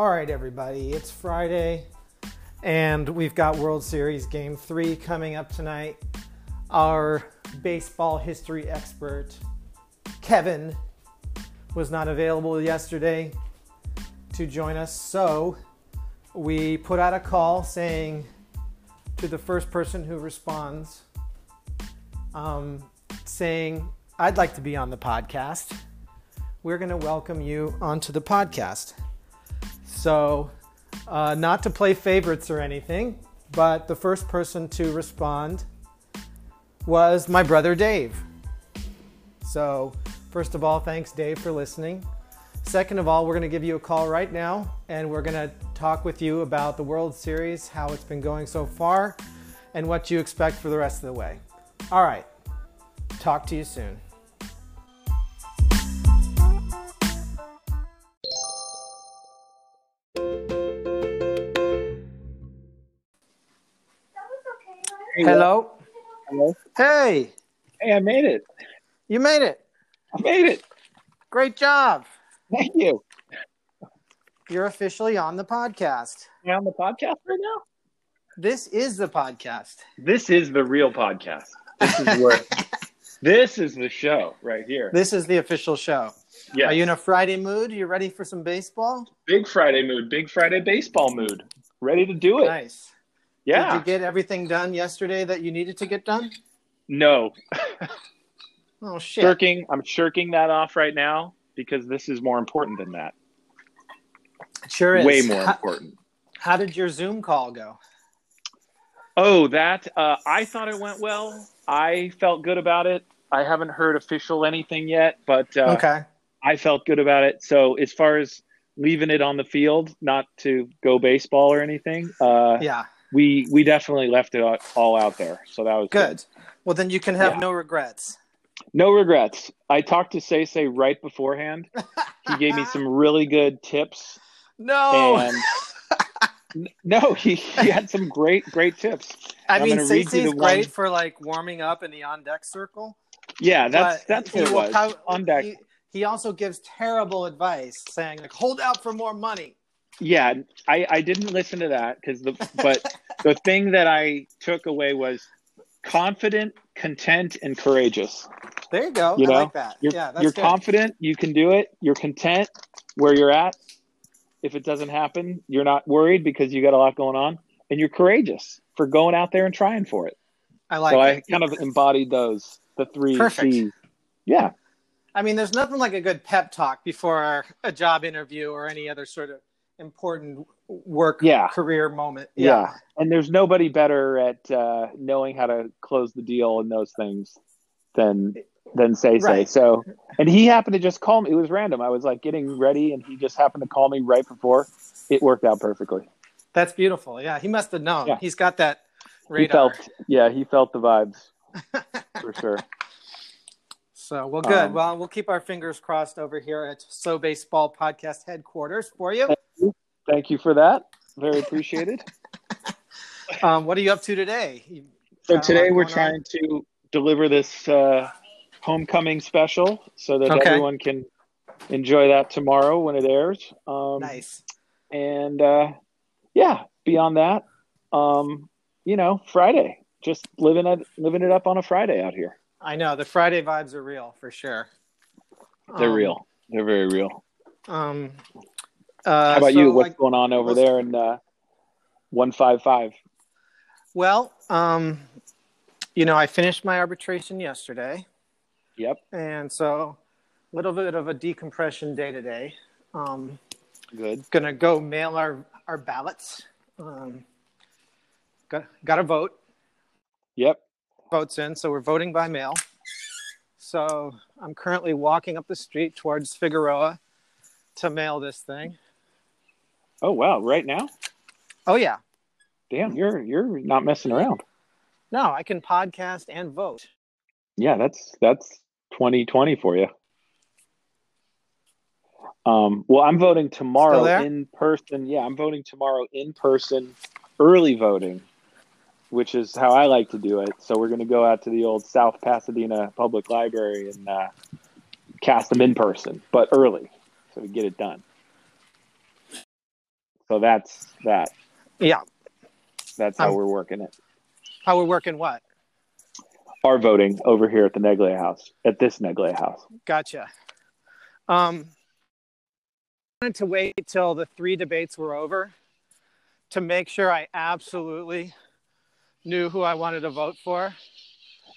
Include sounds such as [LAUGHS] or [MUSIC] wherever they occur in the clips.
All right, everybody, it's Friday, and we've got World Series Game 3 coming up tonight. Our baseball history expert, Kevin, was not available yesterday to join us, so we put out a call saying to the first person who responds, um, saying, I'd like to be on the podcast. We're going to welcome you onto the podcast. So, uh, not to play favorites or anything, but the first person to respond was my brother Dave. So, first of all, thanks, Dave, for listening. Second of all, we're going to give you a call right now and we're going to talk with you about the World Series, how it's been going so far, and what you expect for the rest of the way. All right, talk to you soon. Hello. Hello. Hey, Hey, I made it. you made it. I made it. Great job. Thank you. You're officially on the podcast. You on the podcast right now? This is the podcast. This is the real podcast. This is where. [LAUGHS] this is the show right here. This is the official show. Yeah. Are you in a Friday mood? You ready for some baseball? big Friday mood? Big Friday baseball mood. Ready to do it? Nice. Yeah. Did you get everything done yesterday that you needed to get done? no. [LAUGHS] Oh shit. Shirking. I'm shirking that off right now because this is more important than that. It sure is. Way more How, important. how did your Zoom call go? Oh, that. Uh, I thought it went well. I felt good about it. I haven't heard official anything yet, but uh, okay. I felt good about it. So as far as leaving it on the field, not to go baseball or anything, uh, Yeah. We we definitely left it all out there. So that was Good. Well, then you can have Yeah. no regrets. No regrets. I talked to Say Say right beforehand. [LAUGHS] He gave me some really good tips, No. and [LAUGHS] no, he, he had some great great tips. I I'm mean, gonna read you Stacey's the great one- for like warming up in the on deck circle. Yeah, that's that's what it was on deck. He, he also gives terrible advice, saying like, "Hold out for more money." Yeah, I, I didn't listen to that because the but [LAUGHS] the thing that I took away was confident, content, and courageous. There you go. You I know, like that. You're, yeah, that's you're good. confident, you can do it. You're content where you're at. If it doesn't happen, you're not worried because you got a lot going on, and you're courageous for going out there and trying for it. I like so it. I kind of embodied those, the three Perfect. C's. Yeah, I mean, there's nothing like a good pep talk before a job interview or any other sort of important work Yeah. career moment. yeah, And there's nobody better at uh, knowing how to close the deal and those things than than say say. Right. So, and he happened to just call me. It was random. I was like getting ready, and he just happened to call me right before. It worked out perfectly. That's beautiful. Yeah, he must have known. Yeah. He's got that He radar. felt, yeah, he felt the vibes [LAUGHS] for sure. So, well, good. Um, well, we'll keep our fingers crossed over here at So Baseball Podcast headquarters for you. Thank you for that. Very appreciated. [LAUGHS] Um, what are you up to today? You So today we're trying on? to deliver this uh, homecoming special so that Okay. everyone can enjoy that tomorrow when it airs. Um, Nice. and uh, yeah, beyond that, um, you know, Friday, just living it, living it up on a Friday out here. I know the Friday vibes are real for sure. They're Um, real. They're very real. Um, uh, How about so, you? What's like, going on over there in uh, one five five? well, um, you know, I finished my arbitration yesterday, Yep. and so a little bit of a decompression day today. Um, Good. gonna go mail our our ballots. Um, got got to vote. Yep. Votes in, so we're voting by mail. So I'm currently walking up the street towards Figueroa to mail this thing. Oh wow! Right now, Oh yeah, damn, you're you're not messing around. no, I can podcast and vote. Yeah, that's that's 2020 for you. Um, well, I'm voting tomorrow in person. Yeah, I'm voting tomorrow in person, early voting, which is how I like to do it. So we're going to go out to the old South Pasadena Public Library and uh, cast them in person, but early, so we get it done. So that's that. Yeah. That's how Um, we're working it. How we're working what? Our voting over here at the Neglia House, at this Neglia House. Gotcha. Um, I wanted to wait till the three debates were over to make sure I absolutely knew who I wanted to vote for.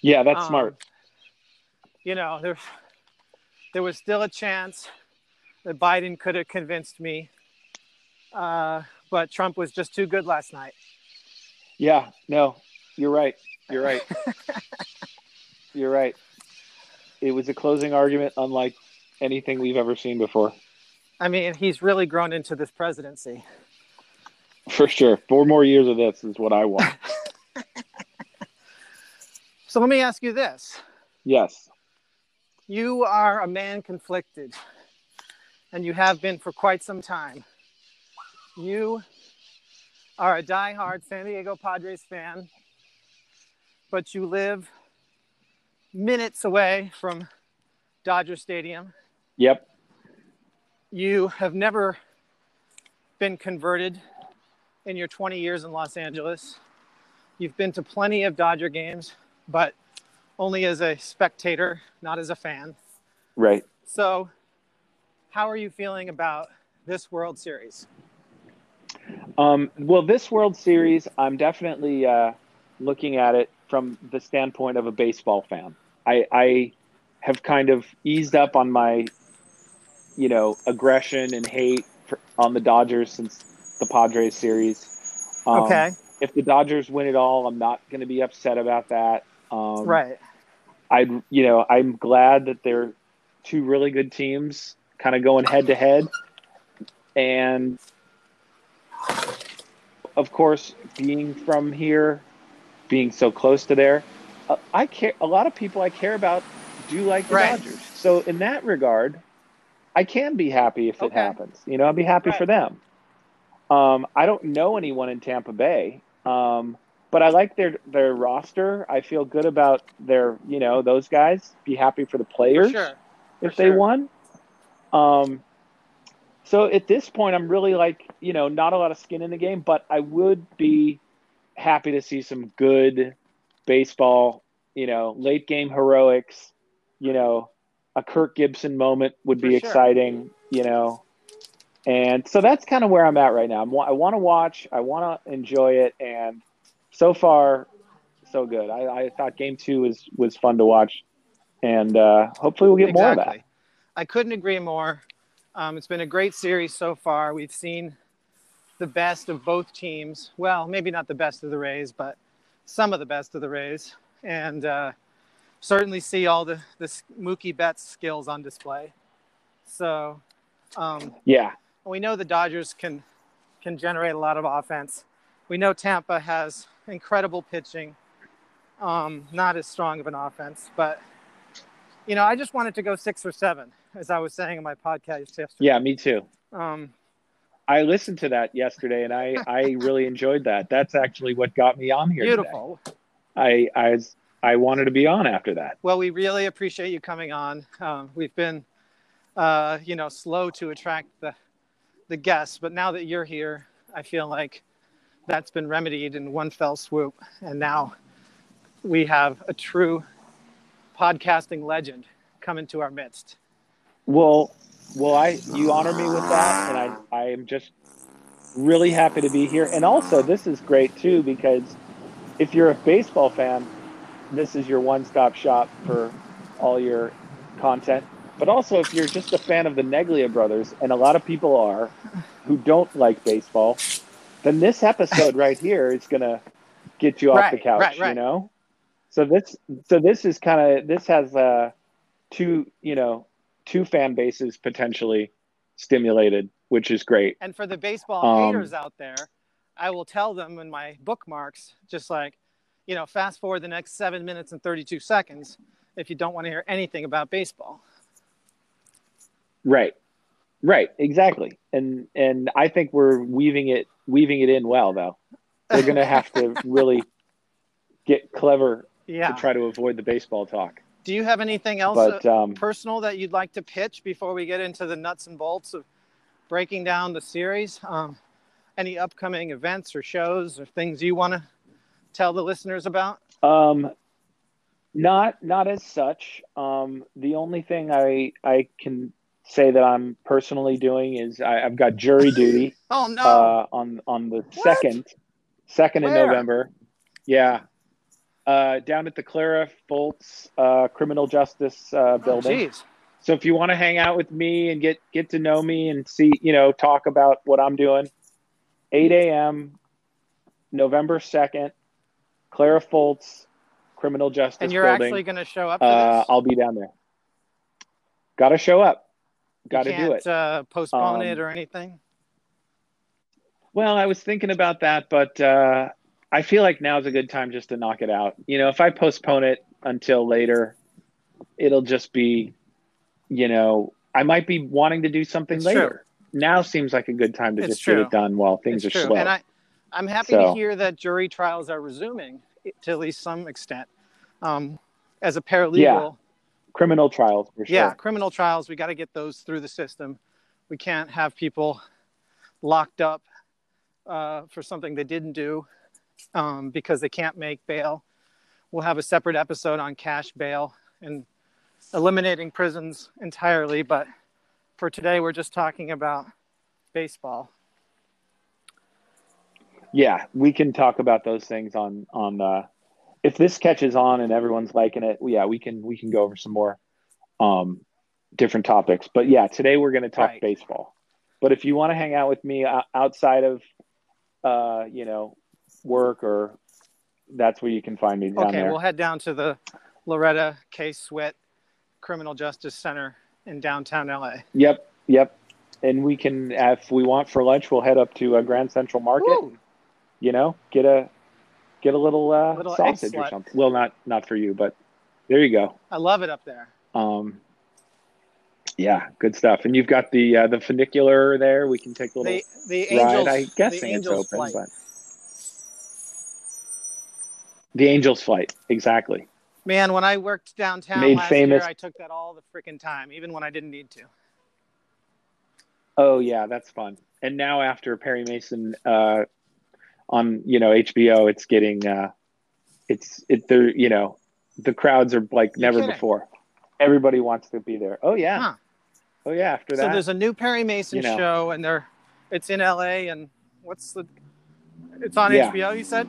Yeah, that's Um, smart. You know, there, there was still a chance that Biden could have convinced me, uh, but Trump was just too good last night. Yeah, no, you're right. You're right. [LAUGHS] you're right. It was a closing argument unlike anything we've ever seen before. I mean, he's really grown into this presidency. For sure. Four more years of this is what I want. [LAUGHS] So let me ask you this. yes. You are a man conflicted, and you have been for quite some time. You are a diehard San Diego Padres fan, but you live minutes away from Dodger Stadium. Yep. You have never been converted in your 20 years in Los Angeles. You've been to plenty of Dodger games, but only as a spectator, not as a fan. Right. So, how are you feeling about this World Series? Um, well, this World Series, I'm definitely uh, looking at it from the standpoint of a baseball fan. I, I have kind of eased up on my, you know, aggression and hate for, on the Dodgers since the Padres series. Um, okay, If the Dodgers win it all, I'm not going to be upset about that. Um, right. I, you know, I'm glad that they're two really good teams, kind of going head to head, and of course, being from here, being so close to there, uh, I care. A lot of people I care about do like the Right. Dodgers. So in that regard, I can be happy if it happens. You know, I'd be happy for them. Um, I don't know anyone in Tampa Bay, um, but I like their their roster. I feel good about their, you know, those guys. Be happy for the For players sure. if For they sure. won. Um, so at this point, I'm really like, you know, not a lot of skin in the game, but I would be happy to see some good baseball, you know, late game heroics, you know, a Kirk Gibson moment would be For sure. exciting, you know. And so that's kind of where I'm at right now. I'm, I want to watch, I want to enjoy it, and so far, so good. I, I thought Game Two was was fun to watch, and uh, hopefully we'll get more of that. I couldn't agree more. Um, it's been a great series so far. We've seen the best of both teams. Well, maybe not the best of the Rays, but some of the best of the Rays, and uh, certainly see all the the Mookie Betts skills on display. So um, Yeah, we know the Dodgers can can generate a lot of offense. We know Tampa has incredible pitching, um, not as strong of an offense, but you know, I just wanted to go six or seven, as I was saying in my podcast yesterday. yeah, me too. Um, I listened to that yesterday, and I I really [LAUGHS] enjoyed that. That's actually what got me on here. today. beautiful. I I was I wanted to be on after that. Well, we really appreciate you coming on. Um, we've been, uh, you know, slow to attract the the guests, but now that you're here, I feel like that's been remedied in one fell swoop, and now we have a true podcasting legend come into our midst. Well, well, I you honor me with that, and I I am just really happy to be here. And also, this is great too because if you're a baseball fan, this is your one-stop shop for all your content. But also, if you're just a fan of the Neglia brothers, and a lot of people are who don't like baseball, then this episode right here is gonna get you off the couch. right, You know. So this, so this is kind of this has uh, two, you know, two fan bases potentially stimulated, which is great. And for the baseball Um, haters out there, I will tell them in my bookmarks, just like, you know, fast forward the next seven minutes and 32 seconds if you don't want to hear anything about baseball. Right. Right, exactly. And and I think we're weaving it weaving it in well though. We're going to have to [LAUGHS] really get clever Yeah. to try to avoid the baseball talk. Do you have anything else But uh, um personal that you'd like to pitch before we get into the nuts and bolts of breaking down the series? Um, any upcoming events or shows or things you want to tell the listeners about? Um, not not as such. Um, the only thing I I can say that I'm personally doing is I, have got jury [LAUGHS] duty. oh no! Uh, on on the second second in November. Yeah. Uh, down at the Clara Foltz uh, Criminal Justice uh, building. Oh, so if you want to hang out with me and get get to know me and see, you know, talk about what I'm doing, 8 a.m. November 2nd, Clara Foltz Criminal Justice. And you're building. actually going to show up. Uh, I'll be down there. Got to show up. Got to do it. Uh, postpone um, it or anything. Well, I was thinking about that, but uh, I feel like now's a good time just to knock it out. You know, if I postpone it until later, it'll just be, you know, I might be wanting to do something it's later. True. Now seems like a good time to it's just true. get it done while things it's are true. slow. And I, I'm happy so, to hear that jury trials are resuming to at least some extent. Um, as a paralegal, yeah. Criminal trials for sure. Yeah, criminal trials. We got to get those through the system. We can't have people locked up uh, for something they didn't do um, because they can't make bail. We'll have a separate episode on cash bail and eliminating prisons entirely. But for today, we're just talking about baseball. Yeah, we can talk about those things on on. Uh, if this catches on and everyone's liking it, yeah, we can we can go over some more um, different topics. But yeah, today we're going to talk Right. baseball. But if you want to hang out with me outside of, uh, you know, work or that's where you can find me down Okay, there. we'll head down to the Loretta K. Sweat Criminal Justice Center in downtown LA. Yep, yep. And we can, if we want for lunch, we'll head up to a Grand Central Market. Woo! You know, get a get a little, uh, Little egg sausage or something. Well, not not for you, but there you go. I love it up there. Um, yeah, good stuff. And you've got the uh, the funicular there. We can take a little The the ride. Angels. I the it's Angels open, flight. but the Angels flight exactly. Man, when I worked downtown Made last famous- year, I took that all the freaking time, even when I didn't need to. Oh yeah, that's fun. And now after Perry Mason uh, on you know HBO, it's getting uh, it's it there you know the crowds are like You're never kidding. before. Everybody wants to be there. Oh yeah. Huh. Oh yeah. After that, So there's a new Perry Mason you know. show, and they're it's in LA, and what's the? It's on Yeah. HBO. You said.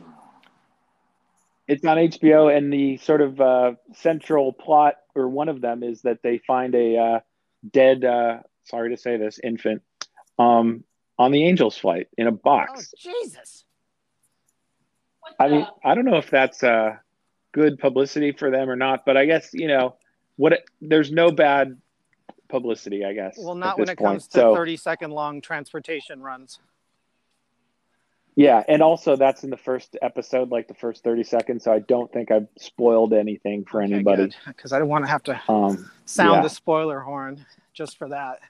it's on HBO, and the sort of uh, central plot, or one of them, is that they find a uh, dead. Uh, sorry to say this, infant, um, on the Angels flight in a Oh box. Jesus! I mean, I don't know if that's uh, good publicity for them or not, but I guess you know what. It, there's no bad publicity, I guess. Well, not when it point. comes to So, 30 second long transportation runs. Yeah, and also that's in the first episode, like the first thirty seconds. So I don't think I've spoiled anything for anybody. because I don't want to have to Um, sound yeah. the spoiler horn just for that.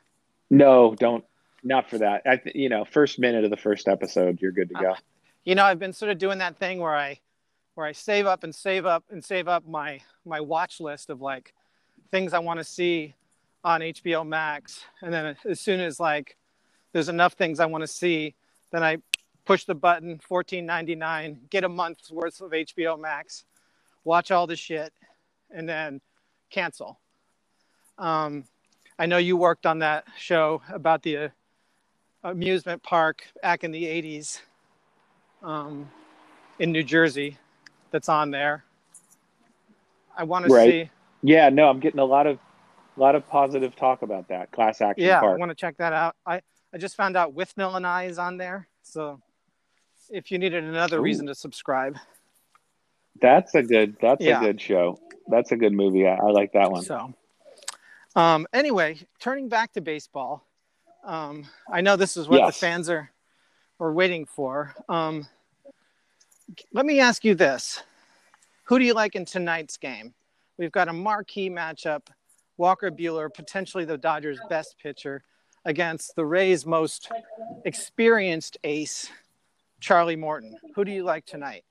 No, don't. Not for that. I th- you know, first minute of the first episode, you're good to go. You know, I've been sort of doing that thing where I where I save up and save up and save up my my watch list of like things I want to see on HBO Max, and then as soon as like there's enough things I want to see, then I push the button, fourteen ninety nine, get a month's worth of HBO Max, watch all the shit, and then cancel. Um, I know you worked on that show about the uh, amusement park back in the '80s um, in New Jersey that's on there. I want to Right. see. Yeah, no, I'm getting a lot of, a lot of positive talk about that class action Yeah, I want to check that out. I, I just found out Withnail and I is on there. So if you needed another Ooh. reason to subscribe. That's a good. That's Yeah. a good show. That's a good movie. I, I like that one. So um, anyway, turning back to baseball, um, I know this is what Yes. the fans are, are waiting for. Um, let me ask you this. Who do you like in tonight's game? We've got a marquee matchup. Walker Buehler, potentially the Dodgers' best pitcher, against the Rays' most experienced ace, Charlie Morton. Who do you like tonight?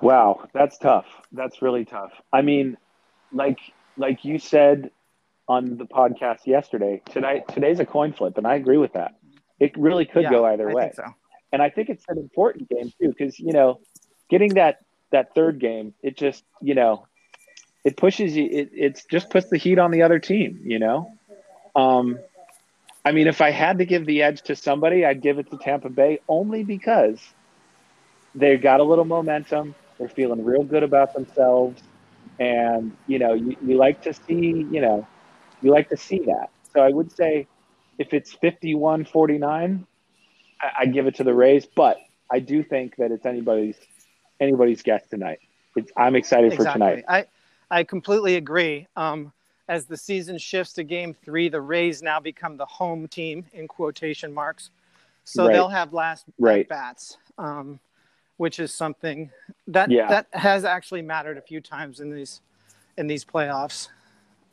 Wow, that's tough. That's really tough. I mean, like like you said on the podcast yesterday, tonight today's a coin flip, and I agree with that. It really could Yeah, go either I way. so. And I think it's an important game too, because you know, getting that that third game, it just you know, it pushes you. It it's just puts the heat on the other team. You know, um, I mean, if I had to give the edge to somebody, I'd give it to Tampa Bay only because they got a little momentum. They're feeling real good about themselves, and you know, you, you like to see, you know, you like to see that. So I would say, if it's 51-49, I, I give it to the Rays, but I do think that it's anybody's anybody's guess tonight. It's, I'm excited for tonight. I, I completely agree. Um, as the season shifts to game three, the Rays now become the home team in quotation marks. So Right. they'll have last Right. bats, um, which is something that Yeah. that has actually mattered a few times in these in these playoffs,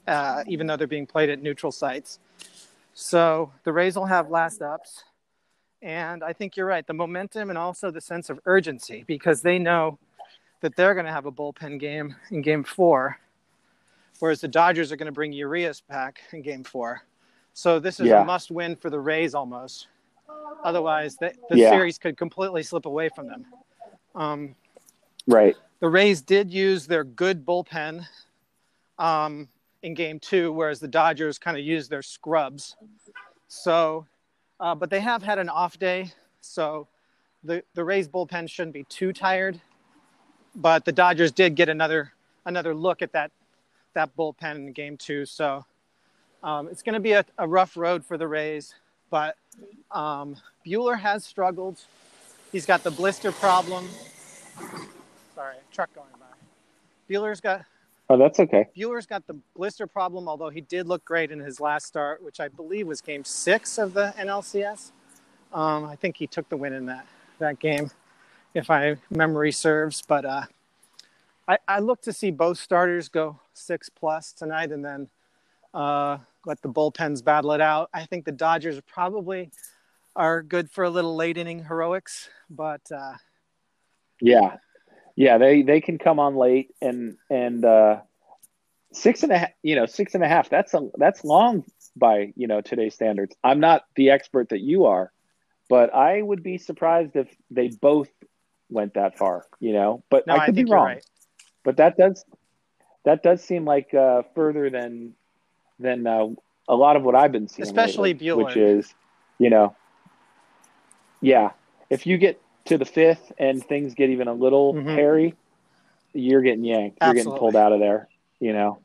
uh, even though they're being played at neutral sites. So the Rays will have last ups. And I think you're right. The momentum and also the sense of urgency because they know that they're going to have a bullpen game in game four, whereas the Dodgers are going to bring Urias back in game four. So this is Yeah. a must win for the Rays almost. Otherwise, the, the Yeah. series could completely slip away from them. Um, Right. the Rays did use their good bullpen um, in game two, whereas the Dodgers kind of used their scrubs. So, uh, but they have had an off day. So the, the Rays bullpen shouldn't be too tired. But the Dodgers did get another another look at that that bullpen in game two. So um, it's going to be a, a rough road for the Rays. But um, Buehler has struggled. He's got the blister problem. Sorry, truck going by. Buehler's got Oh, that's okay. Buehler's got the blister problem, although he did look great in his last start, which I believe was game six of the NLCS. Um, I think he took the win in that that game, if my memory serves. But uh, I, I look to see both starters go six plus tonight, and then uh, let the bullpens battle it out. I think the Dodgers probably are good for a little late inning heroics, but uh, Yeah. Yeah, they they can come on late and and uh six and a half you know, six and a half, that's a that's long by, you know, today's standards. I'm not the expert that you are, but I would be surprised if they both went that far, you know. But no, I I, could think be wrong. right. But that does that does seem like uh further than than uh, a lot of what I've been seeing. Especially lately, Buehler. which is, you know, yeah. If you get to the fifth and things get even a little Mhm. hairy, you're getting yanked. You're getting pulled out of there, you know.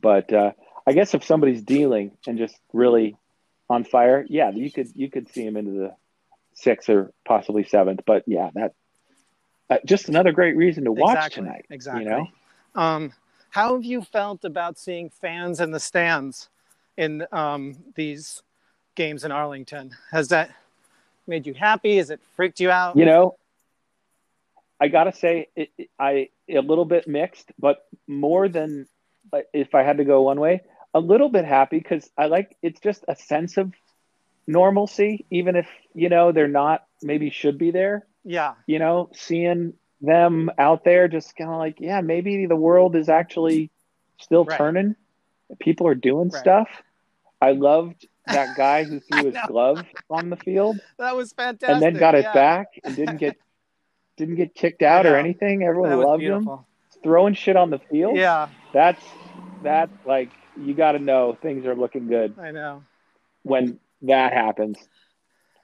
But uh, I guess if somebody's dealing and just really on fire, yeah, you could you could see him into the sixth or possibly seventh. But yeah, that uh, just another great reason to watch exactly, tonight. Exactly. You know, Um, how have you felt about seeing fans in the stands in um, these games in Arlington? Has that made you happy? Is it freaked you out? you know, I gotta say, it, it- I a little bit mixed, but more than if I had to go one way, a little bit happy because I like it's just a sense of normalcy, even if you know they're not maybe should be there. Yeah, You know, seeing them out there, just kind of like, yeah, maybe the world is actually still Right. turning. People are doing Right. stuff. I loved that guy who [LAUGHS] threw his glove on the field that was fantastic. and then got it back and didn't get [LAUGHS] didn't get kicked out or anything. Everyone That loved him. Throwing shit on the field. Yeah, That's that's like you got to know things are looking good I know. when that happens.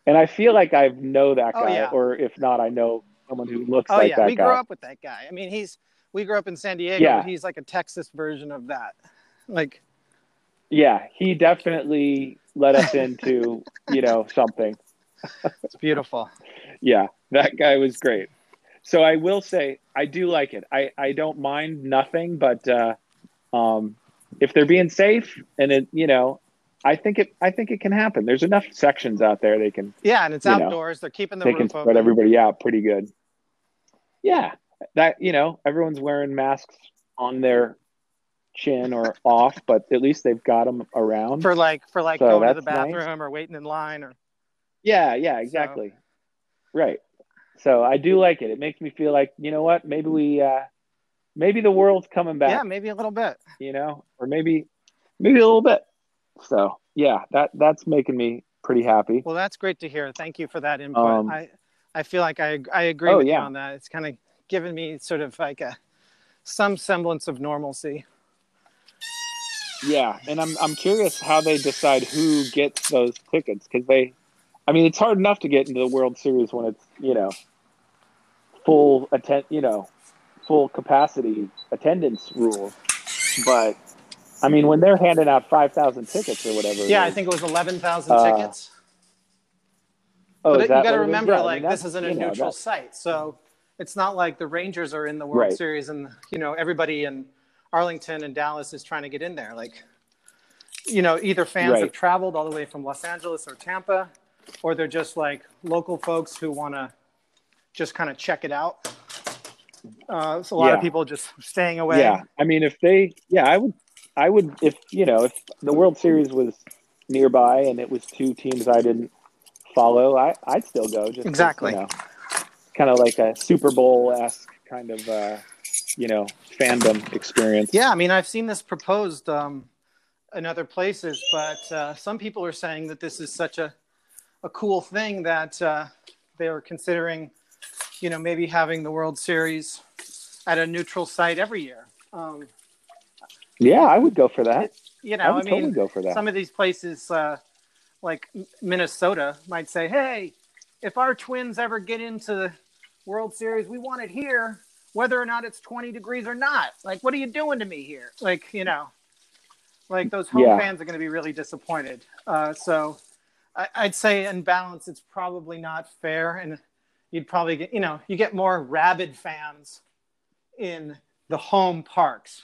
And I feel like I know that Oh, guy, yeah. or if not, I know someone who looks Oh like yeah, that we guy. We grew up with that guy. I mean, he's we grew up in San Diego. Yeah. but he's like a Texas version of that. Like, Yeah, he definitely let us into you know something. it's beautiful. Yeah, that guy was great. So I will say I do like it. I, I don't mind nothing, but uh, um, if they're being safe and it, you know, I think it I think it can happen. There's enough sections out there they can Yeah, and it's You know, outdoors. They're keeping the they can roof spread open. everybody out pretty good. Yeah, that you know everyone's wearing masks on their chin or off, but at least they've got them around. for like for like So going to the that's nice. bathroom or waiting in line or Yeah, yeah, exactly. Right. So I do like it. It makes me feel like, you know what, maybe we uh maybe the world's coming back, yeah, maybe a little bit. you know, or maybe maybe a little bit. So yeah, that that's making me pretty happy. Well, that's great to hear. Thank you for that input. Um, I, I feel like I, I agree Oh, with yeah. you on that. It's kind of given me sort of like a some semblance of normalcy. Yeah, and I'm I'm curious how they decide who gets those tickets because they, I mean, it's hard enough to get into the World Series when it's you know full attend you know full capacity attendance rules, but I mean when they're handing out five thousand tickets or whatever. Yeah, I think it was eleven thousand Uh, tickets. Oh, but you got to what it is? remember, Yeah, I mean, like this isn't a you know, neutral that's- site, so it's not like the Rangers are in the World Right. Series and you know everybody in Arlington and Dallas is trying to get in there. Like, you know, either fans Right. have traveled all the way from Los Angeles or Tampa, or they're just like local folks who want to just kind of check it out. Uh, so a lot of people just staying away. Yeah, I mean, if they, yeah, I would, I would, if you know, if the World Series was nearby and it was two teams I didn't follow, I, I'd still go. Just Exactly. you know, kind of like a Super Bowl esque kind of, uh, you know, fandom experience. Yeah, I mean, I've seen this proposed um, in other places, but uh, some people are saying that this is such a, a cool thing that uh, they are considering, you know, maybe having the World Series at a neutral site every year. Um, Yeah, I would go for that. you know, I, would mean, totally go for that. some of these places, uh, like Minnesota, might say, "Hey, if our Twins ever get into the World Series, we want it here, whether or not it's 20 degrees or not. Like, what are you doing to me here? Like, you know, like those home Yeah. fans are going to be really disappointed. Uh, so, I, I'd say, in balance, it's probably not fair, and you'd probably get, you know, you get more rabid fans in the home parks,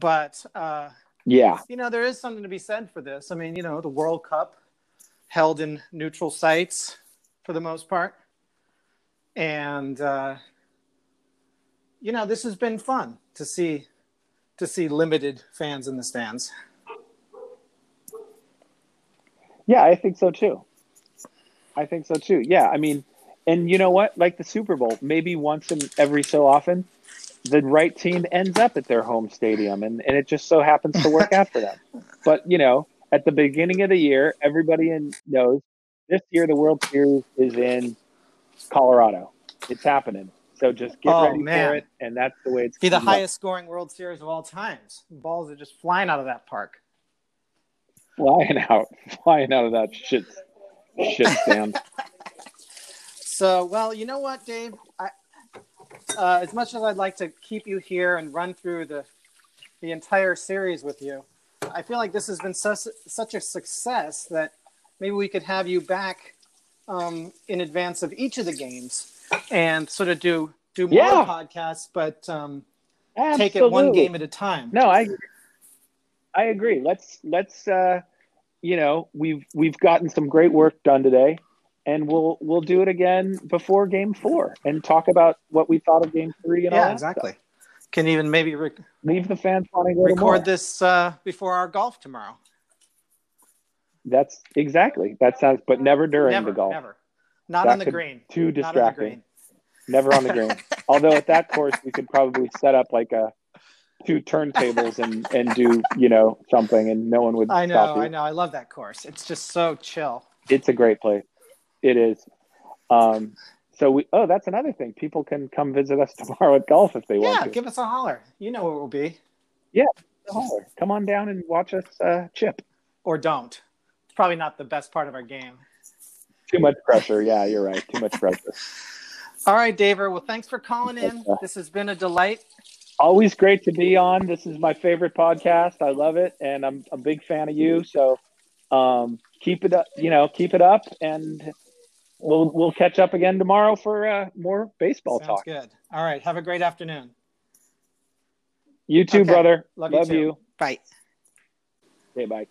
but. Uh, Yeah, you know, there is something to be said for this. I mean, you know, the World Cup held in neutral sites for the most part. And uh, you know, this has been fun to see to see limited fans in the stands. yeah, I think so too. I think so too. Yeah, I mean, and you know what? Like the Super Bowl, maybe once in every so often, the right team ends up at their home stadium, and, and it just so happens to work out for them. [LAUGHS] But you know, at the beginning of the year, everybody in, knows this year the World Series is in Colorado. It's happening. So just get Oh, ready man. for it, and that's the way it's Be the gonna be. The highest scoring World Series of all times. Balls are just flying out of that park. flying out, flying out of that shit shit stand. [LAUGHS] So, well, you know what, Dave? I, uh, as much as I'd like to keep you here and run through the the entire series with you, I feel like this has been such such a success that maybe we could have you back um, in advance of each of the games and sort of do do more Yeah. podcasts, but um, take it one game at a time. No, I I agree. Let's let's uh you know, we've we've gotten some great work done today and we'll we'll do it again before game 4 and talk about what we thought of game 3 and all yeah, that exactly. stuff. Can even maybe rec- Leave the fans wanting to go more. record this uh, before our golf tomorrow. That's exactly. That sounds but never during never, the golf. never. Not That on the could- green. Too on distracting. green. Never on the green. [LAUGHS] Although at that course we could probably set up like a two turntables and and do, you know, something and no one would I know. I know. I love that course. It's just so chill. it's a great place. It is. Um, so we. Oh, that's another thing. People can come visit us [LAUGHS] tomorrow at golf if they Yeah, want to. give us a holler. You know where we'll be, Yeah, Holler. Come on down and watch us uh, chip. or don't. It's probably not the best part of our game. Too much pressure. Yeah, you're right. Too much pressure. All right, Daver. Well, thanks for calling in. This has been a delight. Always great to be on. This is my favorite podcast. I love it, and I'm a big fan of you. So um, keep it up. You know, keep it up, and we'll we'll catch up again tomorrow for uh, more baseball Sounds talk. good. All right. Have a great afternoon. You too, Okay. brother. Love you too. Bye. Okay, bye.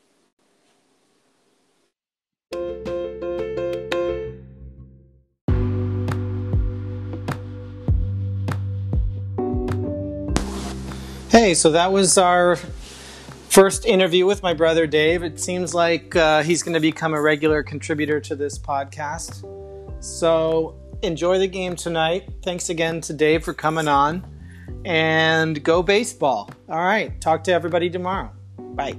Hey, so that was our first interview with my brother Dave. It seems like uh, he's going to become a regular contributor to this podcast. So enjoy the game tonight. Thanks again to Dave for coming on. And go baseball. All right. Talk to everybody tomorrow. Bye.